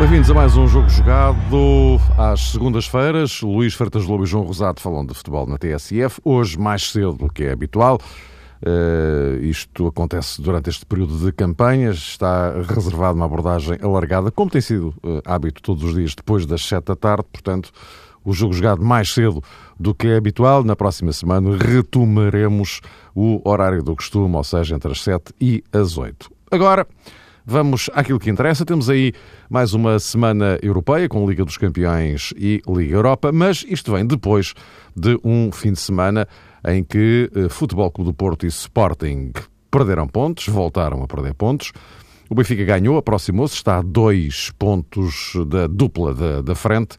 Bem-vindos a mais um jogo jogado às segundas-feiras. Luís Freitas Lobo e João Rosado falam de futebol na TSF. Hoje, mais cedo do que é habitual. Uh, isto acontece durante este período de campanhas. Está reservado uma abordagem alargada, como tem sido uh, hábito todos os dias, depois das sete da tarde. Portanto, o jogo jogado mais cedo do que é habitual. Na próxima semana retomaremos o horário do costume, ou seja, entre as sete e as oito. Agora. Vamos àquilo que interessa. Temos aí mais uma semana europeia com Liga dos Campeões e Liga Europa, mas isto vem depois de um fim de semana em que eh, Futebol Clube do Porto e Sporting perderam pontos, voltaram a perder pontos. O Benfica ganhou, aproximou-se, está a dois pontos da dupla da, da frente.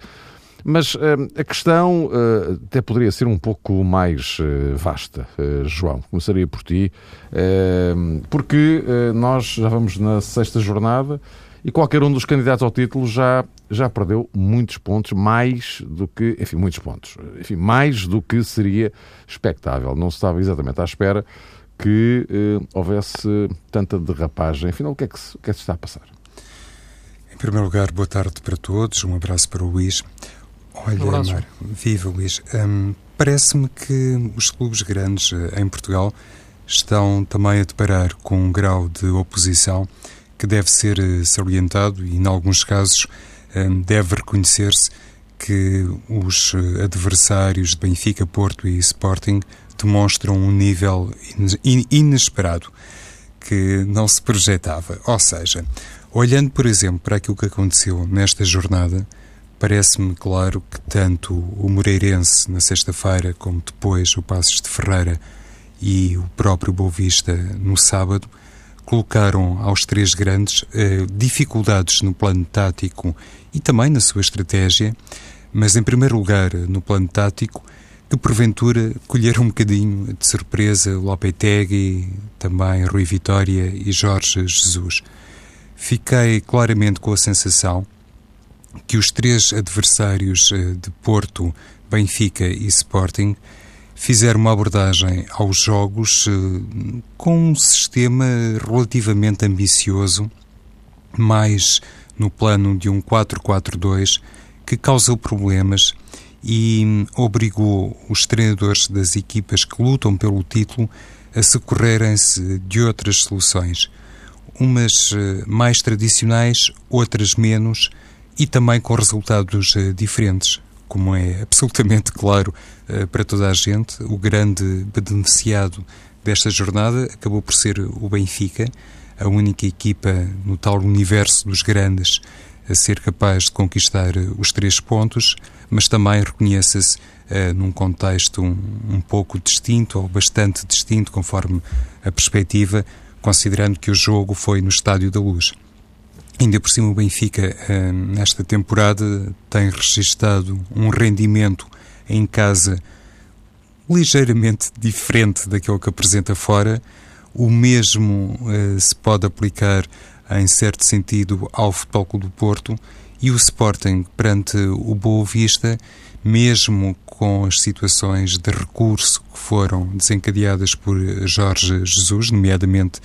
Mas uh, a questão uh, até poderia ser um pouco mais vasta, João. Começaria por ti, porque nós já vamos na sexta jornada e qualquer um dos candidatos ao título já, já perdeu muitos pontos, mais do que, enfim, muitos pontos, enfim, mais do que seria expectável. Não se estava exatamente à espera que houvesse tanta derrapagem. Afinal, o que é que se, o que é que se está a passar? Em primeiro lugar, boa tarde para todos, um abraço para o Luís. Olha, um Mário, viva Luís. Um, Parece-me que os clubes grandes eh, em Portugal estão também a deparar com um grau de oposição que deve ser eh, salientado e, em alguns casos, um, deve reconhecer-se que os eh, adversários de Benfica, Porto e Sporting demonstram um nível inesperado que não se projetava. Ou seja, olhando, por exemplo, para aquilo que aconteceu nesta jornada, Parece-me claro que tanto o Moreirense na sexta-feira, como depois o Passos de Ferreira e o próprio Boavista no sábado, colocaram aos três grandes eh, dificuldades no plano tático e também na sua estratégia, mas em primeiro lugar no plano tático, que porventura colheram um bocadinho de surpresa Lopetegui, também Rui Vitória e Jorge Jesus. Fiquei claramente com a sensação que os três adversários eh, de Porto, Benfica e Sporting fizeram uma abordagem aos jogos eh, com um sistema relativamente ambicioso, mais no plano de um 4-4-2, que causou problemas e obrigou os treinadores das equipas que lutam pelo título a socorrerem-se de outras soluções, umas eh, mais tradicionais, outras menos, e também com resultados uh, diferentes. Como é absolutamente claro uh, para toda a gente, o grande beneficiado desta jornada acabou por ser o Benfica, a única equipa no tal universo dos grandes a ser capaz de conquistar eh, os três pontos, mas também reconheça-se uh, num contexto um, um pouco distinto ou bastante distinto, conforme a perspectiva, considerando que o jogo foi no Estádio da Luz. Ainda por cima, o Benfica, eh, nesta temporada, tem registado um rendimento em casa ligeiramente diferente daquele que apresenta fora. O mesmo eh, se pode aplicar, em certo sentido, ao Futebol Clube do Porto e o Sporting perante o Boa Vista, mesmo com as situações de recurso que foram desencadeadas por Jorge Jesus, nomeadamente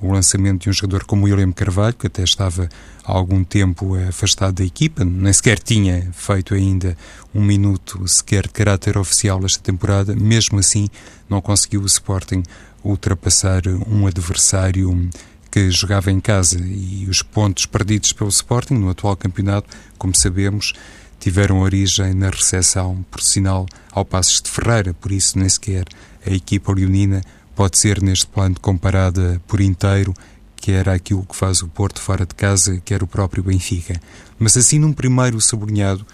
o lançamento de um jogador como William Carvalho, que até estava há algum tempo afastado da equipa, nem sequer tinha feito ainda um minuto sequer de caráter oficial esta temporada, mesmo assim não conseguiu o Sporting ultrapassar um adversário que jogava em casa. E os pontos perdidos pelo Sporting no atual campeonato, como sabemos, tiveram origem na recepção, por sinal, ao Passos de Ferreira, por isso nem sequer a equipa leonina pode ser neste plano comparada por inteiro, quer aquilo que faz o Porto fora de casa, quer o próprio Benfica. Mas assim, num primeiro sublinhado,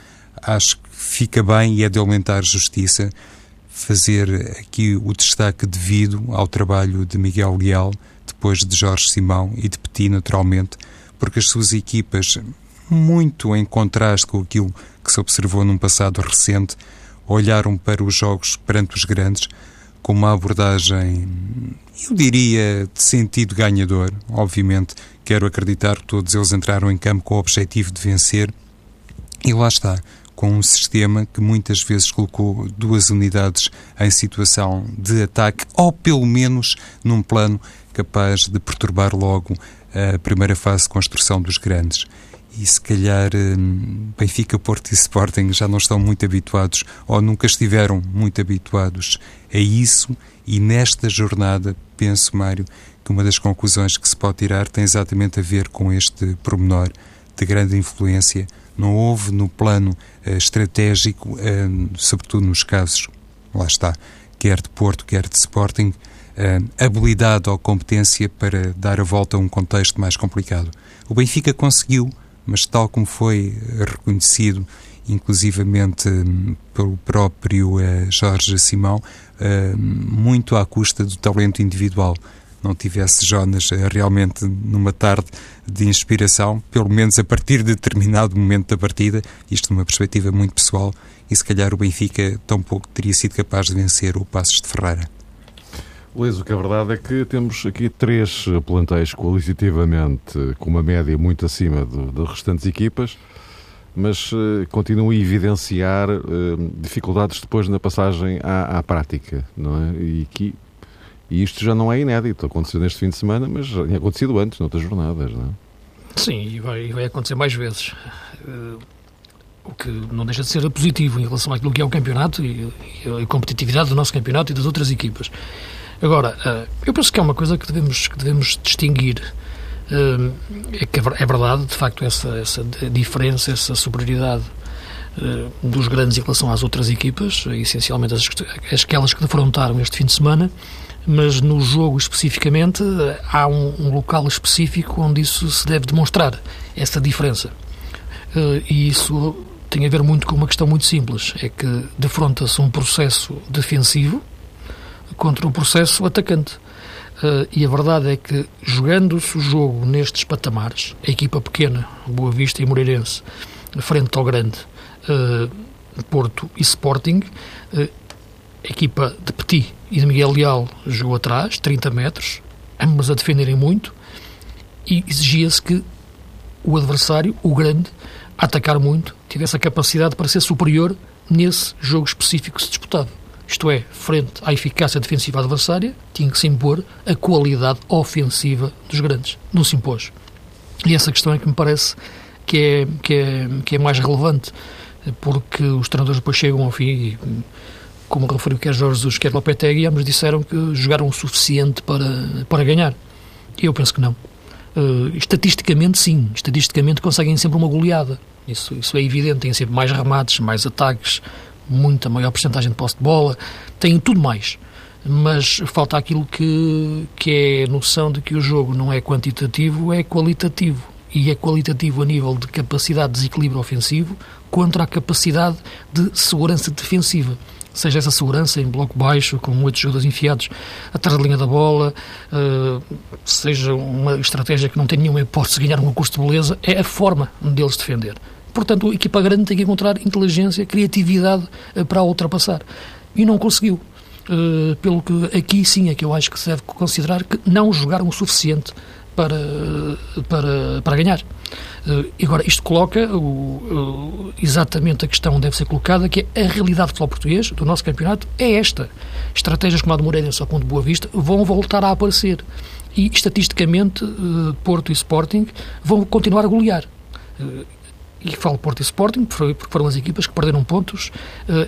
acho que fica bem e é de aumentar justiça fazer aqui o destaque devido ao trabalho de Miguel Leal, depois de Jorge Simão e de Petit, naturalmente, porque as suas equipas, muito em contraste com aquilo que se observou num passado recente, olharam para os jogos perante os grandes com uma abordagem, eu diria, de sentido ganhador. Obviamente, quero acreditar que todos eles entraram em campo com o objetivo de vencer. E lá está, com um sistema que muitas vezes colocou duas unidades em situação de ataque, ou pelo menos num plano capaz de perturbar logo a primeira fase de construção dos grandes. E se calhar hum, Benfica, Porto e Sporting já não estão muito habituados, ou nunca estiveram muito habituados a isso, e nesta jornada, penso, Mário, que uma das conclusões que se pode tirar tem exatamente a ver com este pormenor de grande influência não houve no plano uh, estratégico, uh, sobretudo nos casos, lá está, quer de Porto, quer de Sporting, uh, habilidade ou competência para dar a volta a um contexto mais complicado. O Benfica conseguiu, mas tal como foi reconhecido, inclusivamente um, pelo próprio Jorge Simão, muito à custa do talento individual não tivesse Jonas eh, realmente numa tarde de inspiração, pelo menos a partir de determinado momento da partida, isto numa perspectiva muito pessoal, e se calhar o Benfica tão pouco teria sido capaz de vencer o Passos de Ferreira. Luís, o que é verdade é que temos aqui três plantéis qualitativamente com uma média muito acima das restantes equipas, mas uh, continuam a evidenciar uh, dificuldades depois na passagem à, à prática, não é? E aqui e isto já não é inédito, aconteceu neste fim de semana, mas já tinha acontecido antes, noutras jornadas, não é? Sim, e vai, vai acontecer mais vezes. Uh, o que não deixa de ser positivo em relação àquilo que é o campeonato e, e a competitividade do nosso campeonato e das outras equipas. Agora, uh, eu penso que é uma coisa que devemos, que devemos distinguir. Uh, é que é, verdade, de facto, essa, essa diferença, essa superioridade dos grandes em relação às outras equipas, essencialmente as, aquelas que defrontaram este fim de semana, mas no jogo especificamente há um, um, local específico onde isso se deve demonstrar, essa diferença. E isso tem a ver muito com uma questão muito simples, é que defronta-se um processo defensivo contra um processo atacante. Uh, e a verdade é que, jogando-se o jogo nestes patamares, a equipa pequena, Boa Vista e Moreirense, frente ao grande uh, Porto e Sporting, a equipa de Petit e de Miguel Leal jogou atrás, 30 metros, ambos a defenderem muito, e exigia-se que o adversário, o grande, a atacar muito, tivesse a capacidade para ser superior nesse jogo específico se disputado. Isto é, frente à eficácia defensiva adversária, tinha que se impor a qualidade ofensiva dos grandes. Não se impôs. E essa questão é que me parece que é, que é, que é mais relevante, porque os treinadores depois chegam ao fim e como referiu quer Jorge Jesus, quer Lopetegui, ambos disseram que jogaram o suficiente para, para ganhar. Eu penso que não. Uh, estatisticamente, sim. Estatisticamente conseguem sempre uma goleada. Isso, isso é evidente. Têm sempre mais remates, mais ataques, muita maior porcentagem de posse de bola. Têm tudo mais. Mas falta aquilo que, que é a noção de que o jogo não é quantitativo, é qualitativo. E é qualitativo a nível de capacidade de desequilíbrio ofensivo contra a capacidade de segurança defensiva seja essa segurança em bloco baixo, com oito jogadores enfiados atrás da linha da bola, uh, seja uma estratégia que não tem nenhuma hipótese de ganhar um concurso de beleza, é a forma deles defender. Portanto, a equipa grande tem que encontrar inteligência, criatividade uh, para a ultrapassar. E não conseguiu. Uh, pelo que aqui sim é que eu acho que se deve considerar que não jogaram o suficiente para, para, para ganhar. Uh, agora, isto coloca o, exatamente a questão deve ser colocada, que é a realidade do futebol português, do nosso campeonato, é esta. Estratégias como a de Moreirense ou como de Boa Vista vão voltar a aparecer. E, estatisticamente, uh, Porto e Sporting vão continuar a golear. E falo Porto e Sporting, porque foram as equipas que perderam pontos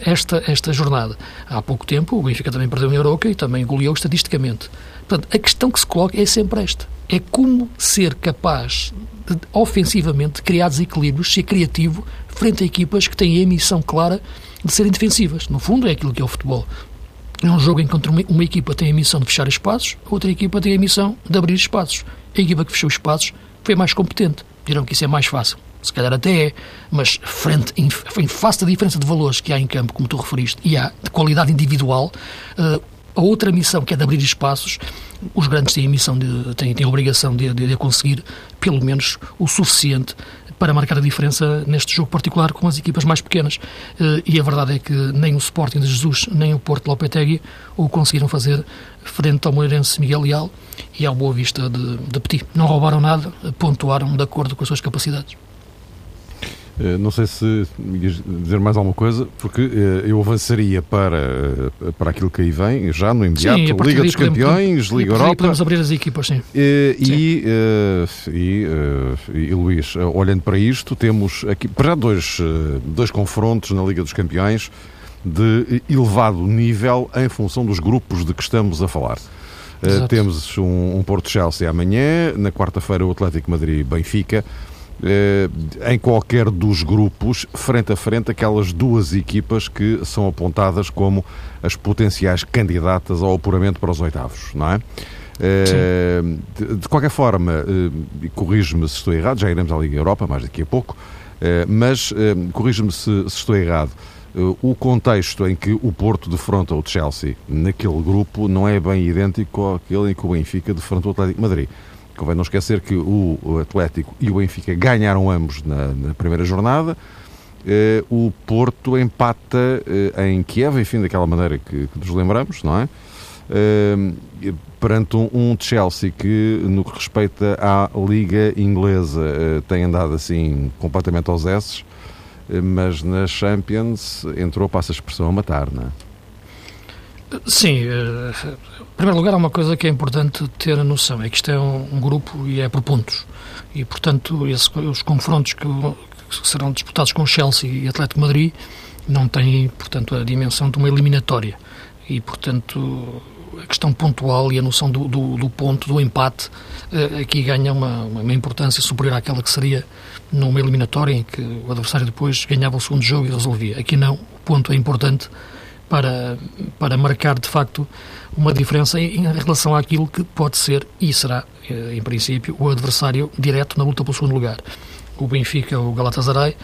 esta, esta jornada. Há pouco tempo, o Benfica também perdeu em Aroca e também goleou estatisticamente. Portanto, a questão que se coloca é sempre esta. É como ser capaz de, ofensivamente, criar desequilíbrios, ser criativo frente a equipas que têm a missão clara de serem defensivas. No fundo, é aquilo que é o futebol. É um jogo em que uma equipa tem a missão de fechar espaços, a outra equipa tem a missão de abrir espaços. A equipa que fechou espaços foi mais competente. Dirão que isso é mais fácil. Se calhar até é, mas frente, em, face da diferença de valores que há em campo, como tu referiste, e há de qualidade individual, uh, a outra missão, que é de abrir espaços, os grandes têm a missão, de, têm, têm a obrigação de, de, de conseguir pelo menos o suficiente para marcar a diferença neste jogo particular com as equipas mais pequenas. E a verdade é que nem o Sporting de Jesus, nem o Porto Lopetegui o conseguiram fazer frente ao Moreirense Miguel Leal e ao Boa Vista de, de Petit. Não roubaram nada, pontuaram de acordo com as suas capacidades. Eh, não sei se ias dizer mais alguma coisa, porque eh, eu avançaria para, eh, para aquilo que aí vem, já no imediato, sim, Liga dos Campeões, Liga Europa. Podemos abrir as equipas, sim. E, sim. E, e, e, Luís, olhando para isto, temos aqui já dois, dois confrontos na Liga dos Campeões de elevado nível em função dos grupos de que estamos a falar. Temos um, um Porto-Chelsea amanhã, na quarta-feira o Atlético Madrid-Benfica, em qualquer dos grupos, frente a frente, aquelas duas equipas que são apontadas como as potenciais candidatas ao apuramento para os oitavos, não é? Eh, de, de, qualquer forma, eh, corrijo-me se estou errado, já iremos à Liga Europa mais daqui a pouco, mas corrijo-me se, se estou errado o contexto em que o Porto defronta o Chelsea naquele grupo não é bem idêntico àquele em que o Benfica defronta o Atlético Madrid. Convém não esquecer que o Atlético e o Benfica ganharam ambos na, na primeira jornada. Uh, o Porto empata uh, em Kiev, enfim, daquela maneira que, que nos lembramos, não é? Uh, perante um, um, Chelsea que, no que respeita à Liga Inglesa, tem andado assim completamente aos esses, mas na Champions entrou, passa a expressão, a matar, não é? Sim, primeiro lugar, há uma coisa que é importante ter a noção, é que isto é um, grupo e é por pontos. E, portanto, esse, os confrontos que, que, serão disputados com Chelsea e Atlético Madrid não têm, portanto, a dimensão de uma eliminatória. E, portanto, a questão pontual e a noção do, do, do ponto, do empate, eh, aqui ganha uma, uma, importância superior àquela que seria numa eliminatória em que o adversário depois ganhava o segundo jogo e resolvia. Aqui não, o ponto é importante para, para marcar, de facto, uma diferença em relação àquilo que pode ser e será, eh, em princípio, o adversário direto na luta pelo segundo lugar. O Benfica, o Galatasaray,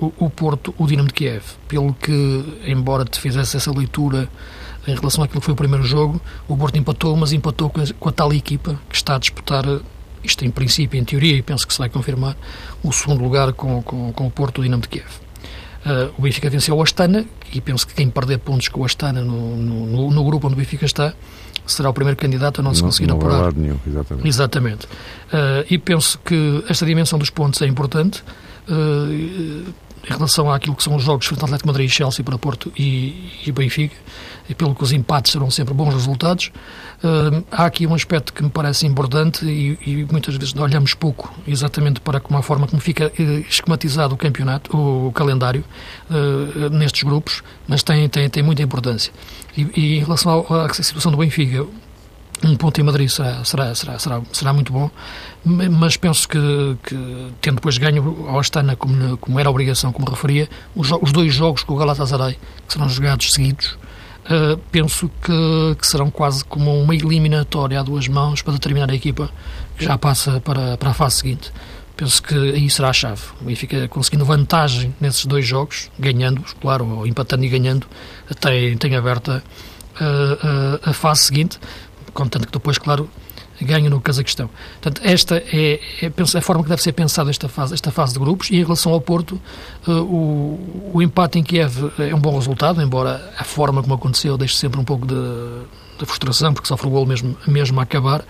o, o Porto, o Dinamo de Kiev. Pelo que, embora te fizesse essa leitura em relação àquilo que foi o primeiro jogo, o Porto empatou, mas empatou com a, com a tal equipa que está a disputar isto em princípio, em teoria, e penso que se vai confirmar, o segundo lugar com, com, com o Porto, o Dinamo de Kiev. Uh, o Benfica venceu o Astana e penso que quem perder pontos com o Astana no, no, no, grupo onde o Benfica está será o primeiro candidato a não se conseguir não apurar. Nenhum, exatamente. exatamente. Uh, e penso que esta dimensão dos pontos é importante. Uh, em relação àquilo que são os jogos frente ao Atlético Madrid e Chelsea para Porto e, e Benfica, e pelo que os empates serão sempre bons resultados. Uh, há aqui um aspecto que me parece importante e, e, muitas vezes olhamos pouco exatamente para como a forma como fica uh, esquematizado o campeonato, o, o calendário uh, nestes grupos, mas tem, tem, tem muita importância. E, e em relação à situação do Benfica, um ponto em Madrid será, será, será, será, será muito bom, mas penso que, que tendo depois ganho ao Astana, como, como era a obrigação, como referia, os, os dois jogos com o Galatasaray, que serão jogados seguidos, uh, penso que, que, serão quase como uma eliminatória a duas mãos para determinar a equipa que já passa para, para a fase seguinte. Penso que aí será a chave. O Benfica conseguindo vantagem nesses dois jogos, ganhando, claro, ou empatando e ganhando, tem, tem aberta uh, uh, a fase seguinte contanto que depois, claro, ganha no Cazaquistão. Portanto, esta é, é, a forma que deve ser pensada esta fase, esta fase de grupos e em relação ao Porto, uh, o, o empate em Kiev é um bom resultado, embora a forma como aconteceu deixe sempre um pouco de, de frustração, porque sofre o gol mesmo, mesmo a acabar,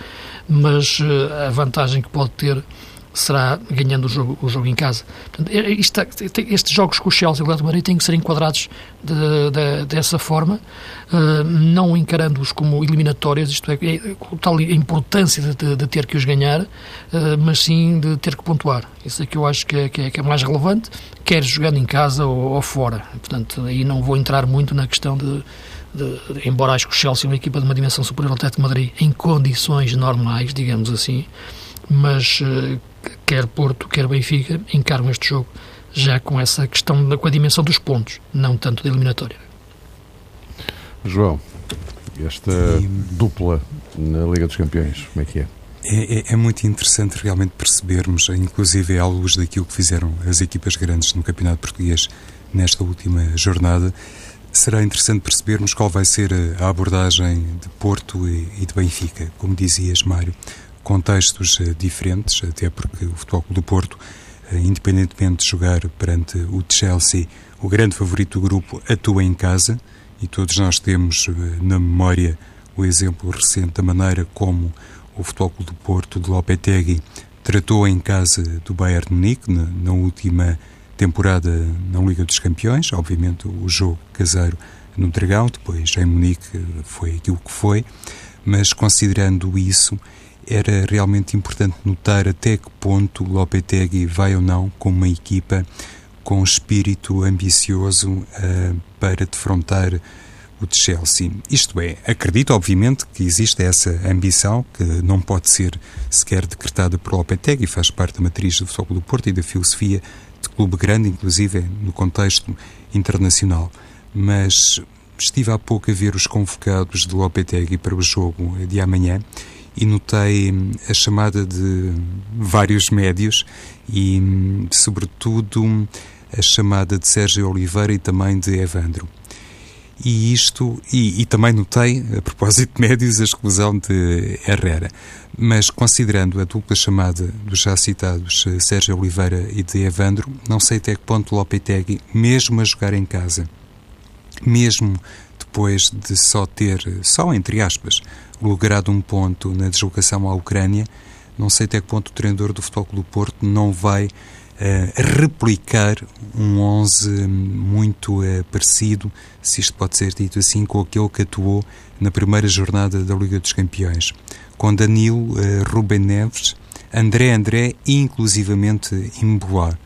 mas uh, a vantagem que pode ter será ganhando o jogo, o jogo em casa. Portanto, é, isto, estes jogos com o Chelsea e o Atlético Madrid têm que ser enquadrados de, de, dessa forma, uh, não encarando-os como eliminatórias, isto é, é tal a importância de, de, ter que os ganhar, uh, mas sim de ter que pontuar. Isso é que eu acho que é, que é, que é mais relevante, quer jogando em casa ou, ou, fora. Portanto, aí não vou entrar muito na questão de, embora acho que o Chelsea é uma equipa de uma dimensão superior ao Atlético Madrid em condições normais, digamos assim, mas uh, quer Porto, quer Benfica, encaram este jogo já com essa questão, com a dimensão dos pontos, não tanto da eliminatória. João, esta e... dupla na Liga dos Campeões, como é que é? É, é, é, muito interessante realmente percebermos, inclusive à luz daquilo que fizeram as equipas grandes no Campeonato Português nesta última jornada, será interessante percebermos qual vai ser a abordagem de Porto e, e de Benfica. Como dizias, Mário, contextos eh, diferentes, até porque o Futebol Clube do Porto independentemente de jogar perante o Chelsea, o grande favorito do grupo atua em casa e todos nós temos na memória o exemplo recente da maneira como o Futebol do Porto de Lopetegui tratou em casa do Bayern Munique na, na última temporada na Liga dos Campeões, obviamente o jogo caseiro no Dragão, depois em Munique foi aquilo que foi, mas considerando isso, era realmente importante notar até que ponto o Lopetegui vai ou não com uma equipa com espírito ambicioso uh, para defrontar o de Chelsea. Isto é, acredito obviamente que existe essa ambição que não pode ser sequer decretada por Lopetegui, faz parte da matriz do Futebol do Porto e da filosofia de clube grande, inclusive no contexto internacional. Mas estive há pouco a ver os convocados de Lopetegui para o jogo de amanhã e notei a chamada de vários médios e, sobretudo, a chamada de Sérgio Oliveira e também de Evandro. E isto, e, e, também notei, a propósito de médios, a exclusão de Herrera. Mas considerando a dupla chamada dos já citados eh, Sérgio Oliveira e de Evandro, não sei até que ponto Lopetegui, mesmo a jogar em casa, mesmo depois de só ter, só entre aspas, logrado um ponto na deslocação à Ucrânia, não sei até que ponto o treinador do Futebol Clube do Porto não vai replicar um 11 muito uh, parecido, se isto pode ser dito assim, com aquele que atuou na primeira jornada da Liga dos Campeões, com Danilo, uh, Rubem Neves, André André e inclusivamente Imboá.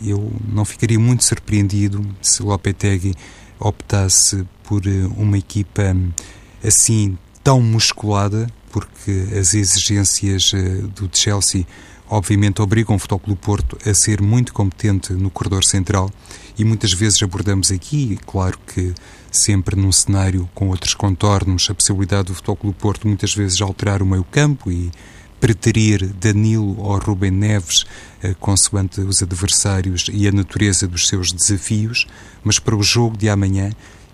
Eu não ficaria muito surpreendido se Lopetegui optasse por uh, uma equipa assim tão musculada, porque as exigências do Chelsea obviamente obrigam o Futebol Clube Porto a ser muito competente no corredor central e muitas vezes abordamos aqui, claro que sempre num cenário com outros contornos, a possibilidade do Futebol Clube Porto muitas vezes alterar o meio campo e preterir Danilo ou Rubem Neves eh, consoante os adversários e a natureza dos seus desafios, mas para o jogo de amanhã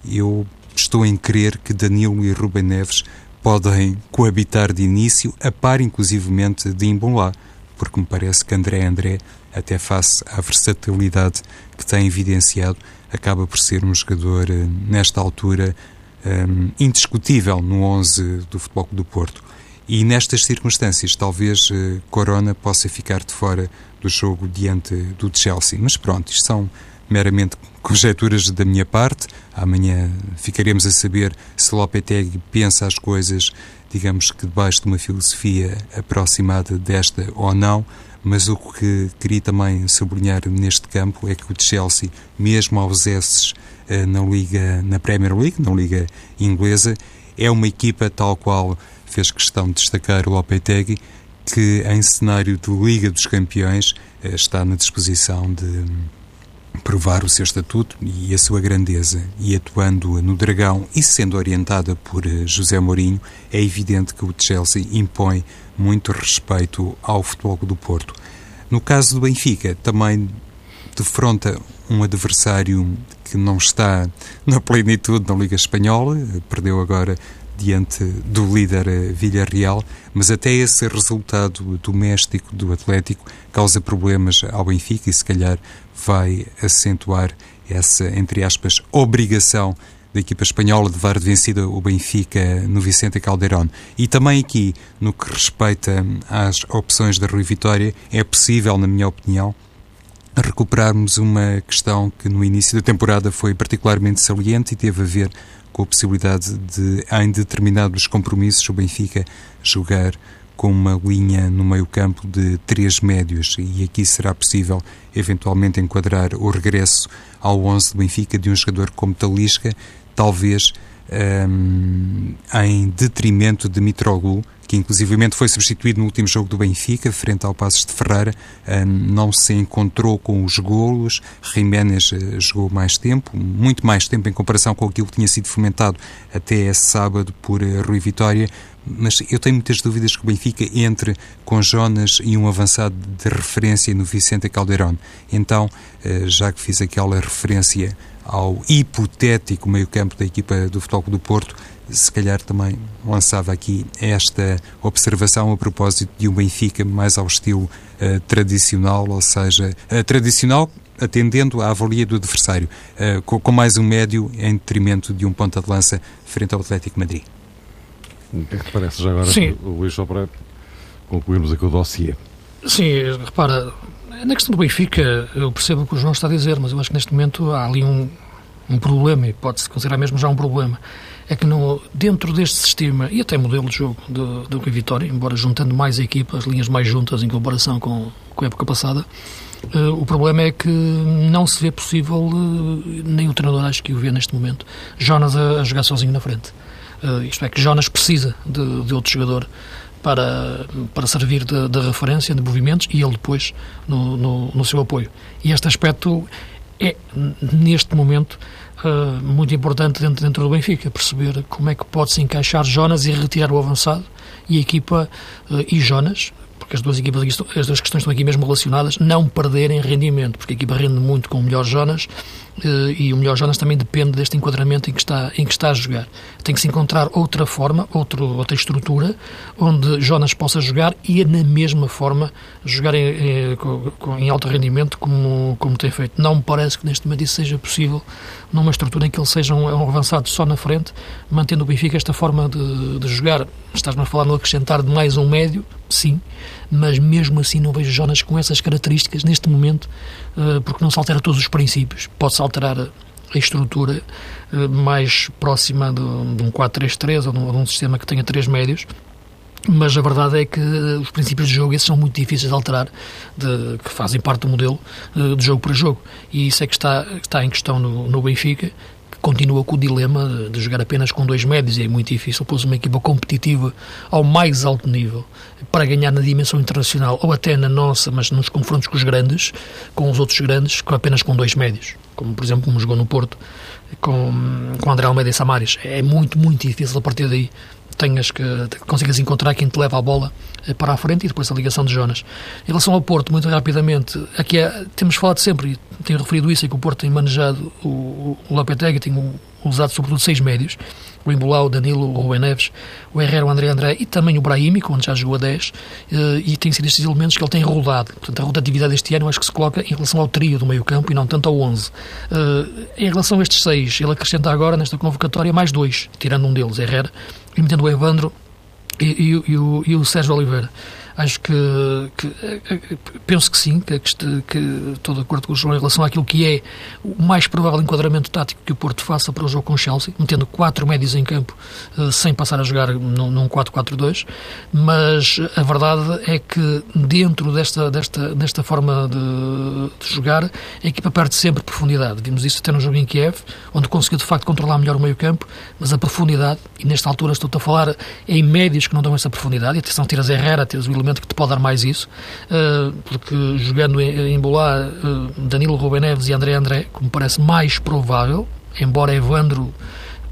eu estou em crer que Danilo e Rubem Neves podem coabitar de início, a par inclusivamente de Imbolá porque me parece que André André, até face à versatilidade que tem evidenciado, acaba por ser um jogador, eh, nesta altura, um, eh, indiscutível no 11 do Futebol do Porto. E nestas circunstâncias, talvez uh, Corona possa ficar de fora do jogo diante do Chelsea. Mas pronto, isto são meramente conjecturas da minha parte. Amanhã ficaremos a saber se Lopetegui pensa as coisas digamos que debaixo de uma filosofia aproximada desta ou não, mas o que queria também sublinhar neste campo é que o Chelsea, mesmo aos esses eh, na Liga, na Premier League, na Liga Inglesa, é uma equipa tal qual fez questão de destacar o Lopetegui, que em cenário de Liga dos Campeões eh, está na disposição de provar o seu estatuto e a sua grandeza, e atuando no Dragão e sendo orientada por eh, José Mourinho, é evidente que o Chelsea impõe muito respeito ao futebol do Porto. No caso do Benfica, também defronta um adversário que não está na plenitude na Liga Espanhola, perdeu agora diante do líder eh, Villarreal, mas até esse resultado doméstico do Atlético causa problemas ao Benfica e se calhar vai acentuar essa, entre aspas, obrigação da equipa espanhola de levar de vencida o Benfica no Vicente Calderón. E também aqui, no que respeita às opções da Rui Vitória, é possível, na minha opinião, recuperarmos uma questão que no início da temporada foi particularmente saliente e teve a ver com a possibilidade de, em determinados compromissos, o Benfica jogar com uma linha no meio-campo de três médios. E aqui será possível eventualmente enquadrar o regresso ao 11 do Benfica de um jogador como Talisca, talvez um, em detrimento de Mitroglou, que inclusivamente foi substituído no último jogo do Benfica, frente ao Passos de Ferreira, um, não se encontrou com os golos, Jiménez uh, jogou mais tempo, muito mais tempo em comparação com aquilo que tinha sido fomentado até sábado por uh, Rui Vitória, mas eu tenho muitas dúvidas que o Benfica entre com Jonas e um avançado de referência no Vicente Calderón. Então, uh, já que fiz aquela referência ao hipotético meio-campo da equipa do Futebol do Porto, se calhar também lançava aqui esta observação a propósito de um Benfica mais ao estilo uh, tradicional, ou seja, uh, tradicional atendendo à avalia do adversário, uh, com, com, mais um médio em detrimento de um ponta de lança frente ao Atlético Madrid. O que é que te parece já agora, Sim. Luís, só para concluirmos aqui o dossiê? Sim, repara, na questão do Benfica, eu percebo o que o João está a dizer, mas eu acho que neste momento há ali um, um problema, e pode-se considerar mesmo já um problema. É que no, dentro deste sistema, e até modelo de jogo do, do Vitória, embora juntando mais equipas, linhas mais juntas em comparação com, com a época passada, uh, o problema é que não se vê possível, uh, nem o treinador acho que o vê neste momento, Jonas a, a jogar sozinho na frente. Uh, isto é, que Jonas precisa de, de outro jogador para, para servir de, de, referência de movimentos e ele depois no, no, no, seu apoio. E este aspecto é, neste momento, uh, muito importante dentro, dentro do Benfica, perceber como é que pode-se encaixar Jonas e retirar o avançado e a equipa uh, e Jonas, porque as duas equipas as duas questões estão aqui mesmo relacionadas, não perderem rendimento, porque a equipa rende muito com o melhor Jonas eh, e o melhor Jonas também depende deste enquadramento em que está, em que está a jogar. Tem que se encontrar outra forma, outro, outra estrutura, onde Jonas possa jogar e na mesma forma jogar em, em, em alto rendimento como, como tem feito. Não me parece que neste momento isso seja possível numa estrutura em que ele seja um, um avançado só na frente, mantendo o Benfica esta forma de, de jogar. Estás-me a falar no acrescentar de mais um médio, sim, mas mesmo assim não vejo Jonas com essas características neste momento, eh, porque não se altera todos os princípios. Pode-se alterar a estrutura eh, mais próxima de, um 4-3-3 ou de um sistema que tenha três médios, mas a verdade é que os princípios de jogo esses são muito difíceis de alterar, de, que fazem parte do modelo eh, de jogo para jogo. E isso é que está, está em questão no, no Benfica, continua com o dilema de, jogar apenas com dois médios e é muito difícil pôs uma equipa competitiva ao mais alto nível para ganhar na dimensão internacional ou até na nossa, mas nos confrontos com os grandes, com os outros grandes, com apenas com dois médios, como por exemplo como jogou no Porto com, com André Almeida e Samaris. É muito, muito difícil a partir daí tenhas que consigas encontrar quem te leva a bola eh, para a frente e depois a ligação de Jonas. Em relação ao Porto, muito rapidamente, aqui é, temos falado sempre, e tenho referido isso, é que o Porto tem manejado o, o Lopetegui, tem usado sobretudo seis médios, Embolau, o Danilo, o Rubem Neves, o Herrera, o André André e também o Brahimi, onde já jogou a 10, eh, e tem sido estes elementos que ele tem rodado. Portanto, a rotatividade deste ano acho que se coloca em relação ao trio do meio campo e não tanto ao 11. Eh, em relação a estes seis, ele acrescenta agora nesta convocatória mais dois, tirando um deles, Herrera, e metendo o Evandro e, e, e, o, e o Sérgio Oliveira. Acho que, que, penso que sim, que, que estou de acordo com o João em relação àquilo que é o mais provável enquadramento tático que o Porto faça para o jogo com o Chelsea, metendo quatro médios em campo eh, sem passar a jogar num, num 4-4-2, mas a verdade é que dentro desta, desta, desta forma de, de, jogar, a equipa perde sempre profundidade. Vimos isso até no jogo em Kiev, onde conseguiu de facto controlar melhor o meio campo, mas a profundidade, e nesta altura estou a falar em médios que não dão essa profundidade, e atenção, tiras Herrera, tiras que te pode dar mais isso, uh, porque jogando em, Bolá, uh, Danilo Rubem Neves e André André, como parece mais provável, embora Evandro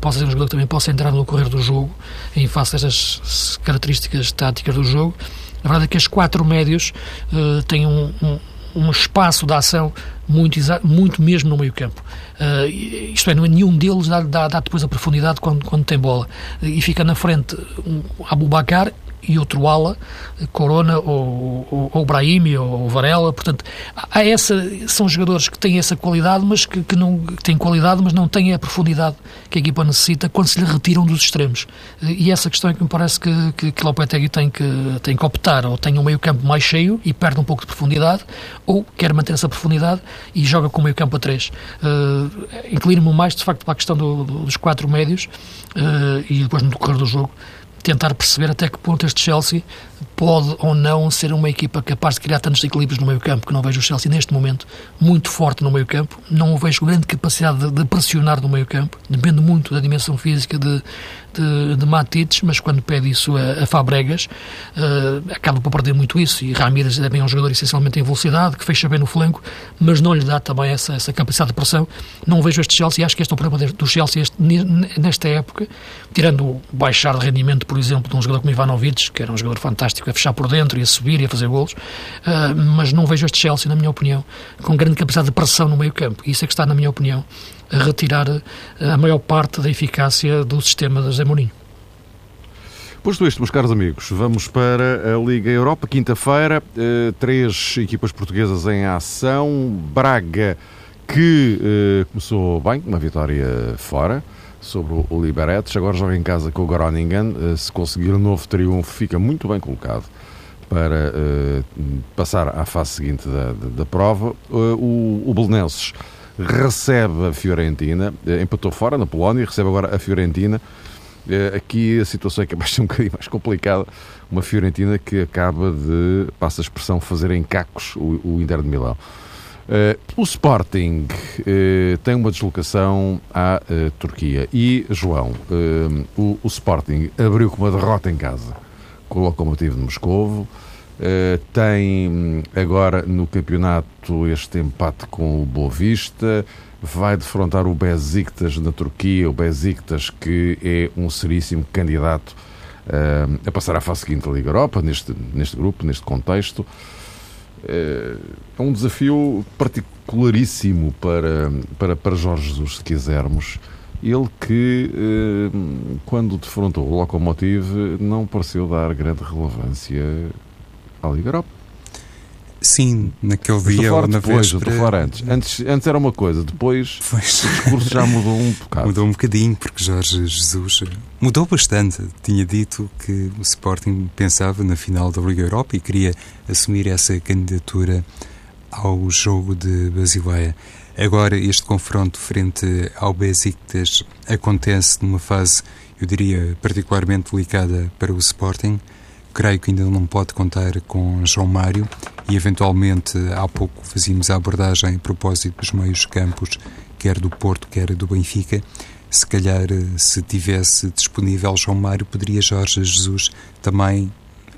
possa ser um jogador que também possa entrar no correr do jogo, em face destas características táticas do jogo, a verdade é que os quatro médios uh, têm um, um, um, espaço de ação muito, muito mesmo no meio campo. Uh, isto é, é nenhum deles dá, dá, dá, depois a profundidade quando, quando tem bola. E fica na frente um Abubacar e outro ala, Corona ou, ou, ou Brahimi ou, Varela, portanto, há essa, são jogadores que têm essa qualidade, mas que, que não que têm qualidade, mas não têm a profundidade que a equipa necessita quando se lhe retiram dos extremos. E essa questão é que me parece que, que, que Lopetegui tem que, tem que optar, ou tem um meio campo mais cheio e perde um pouco de profundidade, ou quer manter essa profundidade e joga com o meio campo a três. Uh, Inclino-me mais, de facto, para a questão do, dos quatro médios uh, e depois no decorrer do jogo tentar perceber até que ponto este Chelsea pode ou não ser uma equipa capaz de criar tantos equilíbrios no meio campo, que não vejo o Chelsea neste momento muito forte no meio campo, não vejo grande capacidade de, de pressionar no meio campo, depende muito da dimensão física de, de, de Matites, mas quando pede isso a, a Fabregas, uh, acaba por perder muito isso, e Ramírez é bem um jogador essencialmente em velocidade, que fecha bem no flanco, mas não lhe dá também essa, essa capacidade de pressão, não vejo este Chelsea, acho que este é o problema do Chelsea este, nesta época, tirando o baixar de rendimento, por exemplo, de um jogador como Ivanovic, que era um jogador fantástico, a fechar por dentro e a subir e a fazer golos, uh, mas não vejo este Chelsea, na minha opinião, com grande capacidade de pressão no meio campo. Isso é que está, na minha opinião, a retirar a maior parte da eficácia do sistema de José Mourinho. Posto isto, meus caros amigos, vamos para a Liga Europa. Quinta-feira, eh, três equipas portuguesas em ação. Braga, que começou bem, uma vitória fora sobre o Liberetes, agora joga em casa com o Groningen. Eh, se conseguir um novo triunfo, fica muito bem colocado para passar à fase seguinte da, da, prova. o, o Belenenses recebe a Fiorentina, empatou fora na Polónia, recebe agora a Fiorentina. Eh, aqui a situação é que ser um bocadinho mais complicada. Uma Fiorentina que acaba de, passa a expressão, fazer em cacos o, o Inter de Milão. Uh, o Sporting uh, tem uma deslocação à uh, Turquia e, João, o, o, Sporting abriu com uma derrota em casa com o Lokomotiv de Moscovo. tem hum, agora no campeonato este empate com o Boa Vista vai defrontar o Besiktas na Turquia, o Besiktas que é um seríssimo candidato a passar à fase seguinte da Liga Europa, neste, neste grupo, neste contexto. É um desafio particularíssimo para, para, para Jorge Jesus, se quisermos. Ele que, uh, quando defrontou o Lokomotiv, não pareceu dar grande relevância à Liga Europa. Sim, naquele dia ou na depois, véspera... estou a falar antes. antes. Antes era uma coisa, depois pois. o discurso já mudou um bocado. Mudou um bocadinho, porque Jorge Jesus mudou bastante. Tinha dito que o Sporting pensava na final da Liga Europa e queria assumir essa candidatura ao jogo de Basileia. Agora, este confronto frente ao Besiktas acontece numa fase, eu diria, particularmente delicada para o Sporting. Creio que ainda não pode contar com João Mário e, eventualmente, há pouco fazíamos a abordagem a propósito dos meios campos, quer do Porto, quer do Benfica. Se calhar, se tivesse disponível João Mário, poderia Jorge Jesus também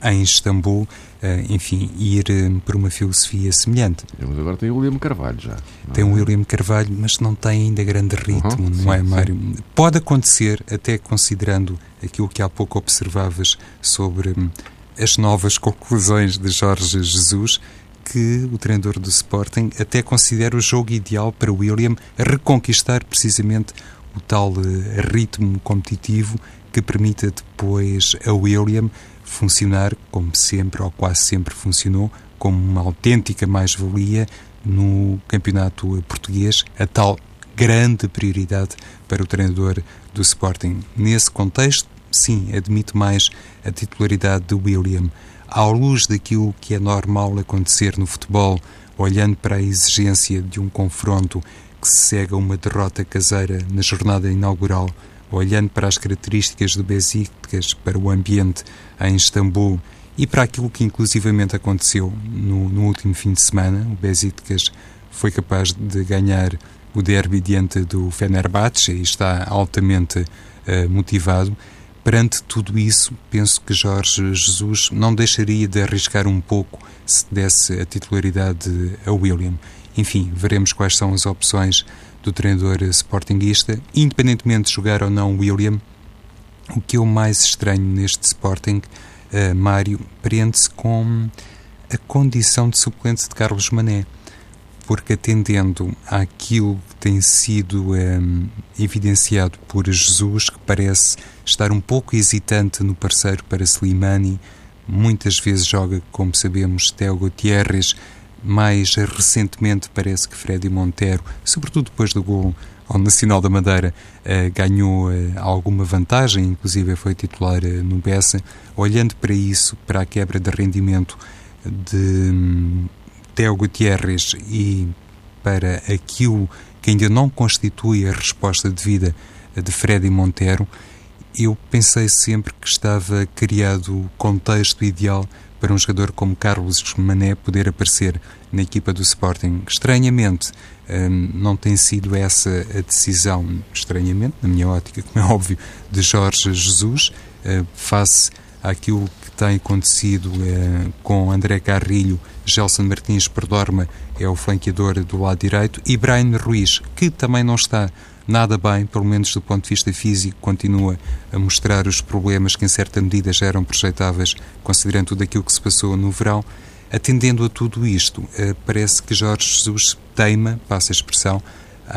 em Istambul, eh, enfim, ir eh, por uma filosofia semelhante. Mas agora tem o William Carvalho já. Tem o é? William Carvalho, mas não tem ainda grande ritmo, uhum, não sim, é, Mário? Sim. Pode acontecer, até considerando aquilo que há pouco observavas sobre hum, as novas conclusões de Jorge Jesus, que o treinador do Sporting até considera o jogo ideal para William reconquistar precisamente o tal eh, ritmo competitivo que permita depois a William funcionar como sempre ou quase sempre funcionou, como uma autêntica mais-valia no campeonato português, a tal grande prioridade para o treinador do Sporting. Nesse contexto, sim, admito mais a titularidade de William. À luz daquilo que é normal acontecer no futebol, olhando para a exigência de um confronto que se segue a uma derrota caseira na jornada inaugural, olhando para as características do Besiktas, para o ambiente em Istambul e para aquilo que inclusivamente aconteceu no, no último fim de semana, o Besiktas foi capaz de ganhar o derby diante do Fenerbahçe e está altamente uh, motivado. Perante tudo isso, penso que Jorge Jesus não deixaria de arriscar um pouco se desse a titularidade a William. Enfim, veremos quais são as opções do treinador sportinguista, independentemente de jogar ou não William. O que eu mais estranho neste Sporting, uh, Mário, prende-se com a condição de suplente de Carlos Mané porque atendendo àquilo que tem sido um, evidenciado por Jesus, que parece estar um pouco hesitante no parceiro para Slimani, muitas vezes joga, como sabemos, Theo Gutierrez, mais recentemente parece que Freddy Montero, sobretudo depois do gol ao Nacional da Madeira, uh, ganhou uh, alguma vantagem, inclusive foi titular uh, no Bessa. Olhando para isso, para a quebra de rendimento de um, Theo Gutierrez e para aquilo que ainda não constitui a resposta devida de Freddy Montero, eu pensei sempre que estava criado o contexto ideal para um jogador como Carlos Mané poder aparecer na equipa do Sporting. Estranhamente, hum, não tem sido essa a decisão, estranhamente, na minha ótica, como é óbvio, de Jorge Jesus, hum, face àquilo que tem acontecido hum, com André Carrilho Gelson Martins Perdorma é o flanqueador do lado direito e Brian Ruiz, que também não está nada bem, pelo menos do ponto de vista físico, continua a mostrar os problemas que em certa medida já eram projeitáveis, considerando tudo aquilo que se passou no verão. Atendendo a tudo isto, eh, parece que Jorge Jesus teima, passa a expressão,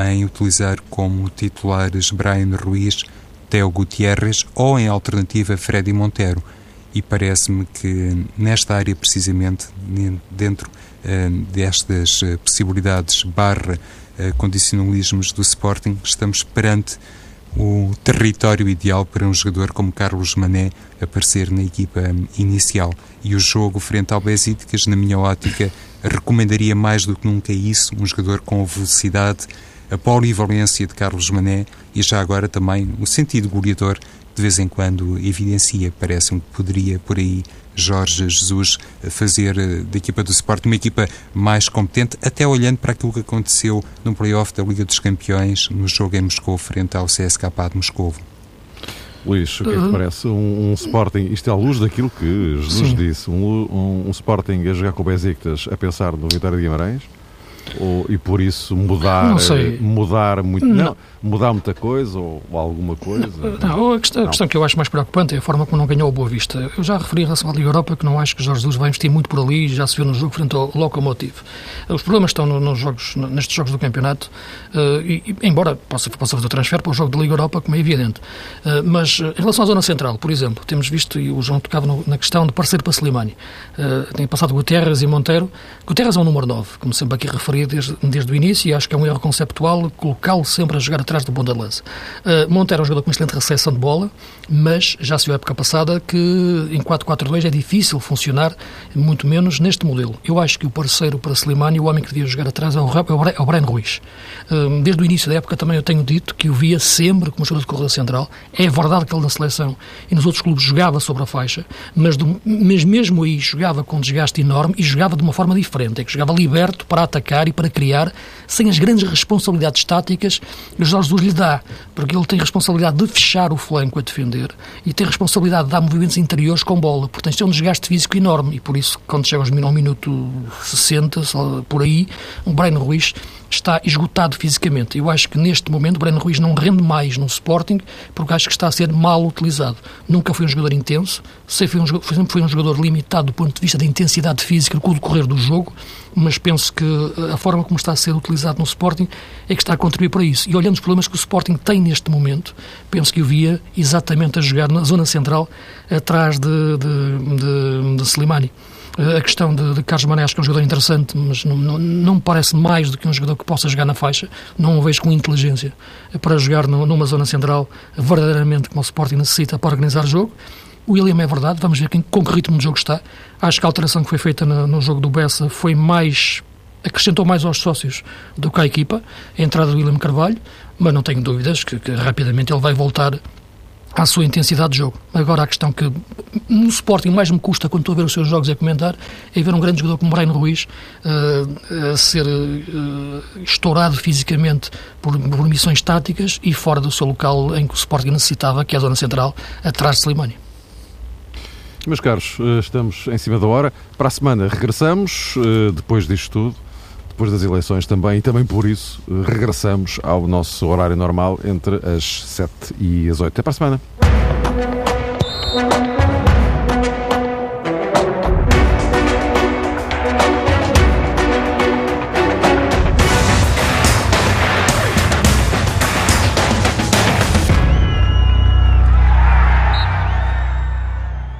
em utilizar como titulares Brian Ruiz, Teo Gutierrez ou, em alternativa, Freddy Montero. E parece-me que nesta área, precisamente, dentro eh, destas eh, possibilidades barra eh, condicionalismos do Sporting, estamos perante o território ideal para um jogador como Carlos Mané aparecer na equipa inicial. E o jogo frente ao Besiktas, na minha ótica, recomendaria mais do que nunca isso, um jogador com velocidade, a polivalência de Carlos Mané e já agora também o sentido goleador de vez em quando evidencia. Parece-me que poderia por aí Jorge Jesus fazer eh, da equipa do Sport uma equipa mais competente, até olhando para aquilo que aconteceu no playoff da Liga dos Campeões, no jogo em Moscou, frente ao CSKA de Moscou. Luís, o que é que te parece? Um, um, Sporting, isto é à luz daquilo que Jesus Sim. disse, um, um, um, Sporting a jogar com o Besiktas a pensar no Vitória de Guimarães? Ou, e por isso mudar, mudar muito, não. Não, mudar muita coisa ou, ou alguma coisa? Não, a questão, a questão, que eu acho mais preocupante é a forma como não ganhou o Boa Vista. Eu já referi em relação à Liga Europa que não acho que Jorge Jesus vai investir muito por ali, já se viu no jogo frente ao Locomotive. Os problemas estão no, nos jogos, nestes jogos do campeonato, uh, e, embora possa, possa fazer o transfer para o jogo da Liga Europa, como é evidente. Uh, mas uh, em relação à Zona Central, por exemplo, temos visto, e o João tocava no, na questão de parecer para Slimani. tem passado Guterres e Monteiro. Guterres é um número 9, como sempre aqui referi desde, desde o início, e acho que é um erro conceptual colocá-lo sempre a jogar atrás do bom da lança. Uh, é um jogador com excelente recepção de bola, mas já se viu a época passada que em 4-4-2 é difícil funcionar, muito menos neste modelo. Eu acho que o parceiro para Slimani, o homem que devia jogar atrás, é o, é o Brian Ruiz. Uh, desde o início da época também eu tenho dito que o via sempre como jogador de corredor central. É verdade que ele na seleção e nos outros clubes jogava sobre a faixa, mas, do, mas mesmo aí jogava com desgaste enorme e jogava de uma forma diferente, é que jogava liberto para atacar e para criar, sem as grandes responsabilidades táticas que o Jorge Jesus lhe dá, porque ele tem responsabilidade de fechar o flanco a defender e tem responsabilidade de dar movimentos interiores com bola. Portanto, isto é um desgaste físico enorme e por isso, quando chega ao minuto 60, por aí, o Brian Ruiz está esgotado fisicamente. Eu acho que neste momento o Breno Ruiz não rende mais no Sporting porque acho que está a ser mal utilizado. Nunca foi um jogador intenso, sempre foi um, jogador limitado do ponto de vista da intensidade física com o decorrer do jogo, mas penso que eh, a forma como está a ser utilizado no Sporting é que está a contribuir para isso. E olhando os problemas que o Sporting tem neste momento, penso que o via exatamente a jogar na zona central atrás de, de, de, de Slimani a questão de, de Carlos acho que é um jogador interessante, mas não, não, não, me parece mais do que um jogador que possa jogar na faixa. Não o vejo com inteligência para jogar numa zona central verdadeiramente como o Sporting necessita para organizar o jogo. O William é verdade, vamos ver com que ritmo de jogo está. Acho que a alteração que foi feita no, no jogo do Bessa foi mais acrescentou mais aos sócios do que à equipa, a entrada do William Carvalho, mas não tenho dúvidas que, que rapidamente ele vai voltar à sua intensidade de jogo. Agora, a questão que no Sporting mais me custa quando estou a ver os seus jogos e a comentar é ver um grande jogador como Brian Ruiz uh, a ser uh, estourado fisicamente por, por missões táticas e fora do seu local em que o Sporting necessitava, que é a zona central, atrás de Slimani. Meus caros, eh, estamos em cima da hora. Para a semana regressamos, depois disto tudo depois das eleições também, e também por isso regressamos ao nosso horário normal entre as 7 e as 8. Até para a semana.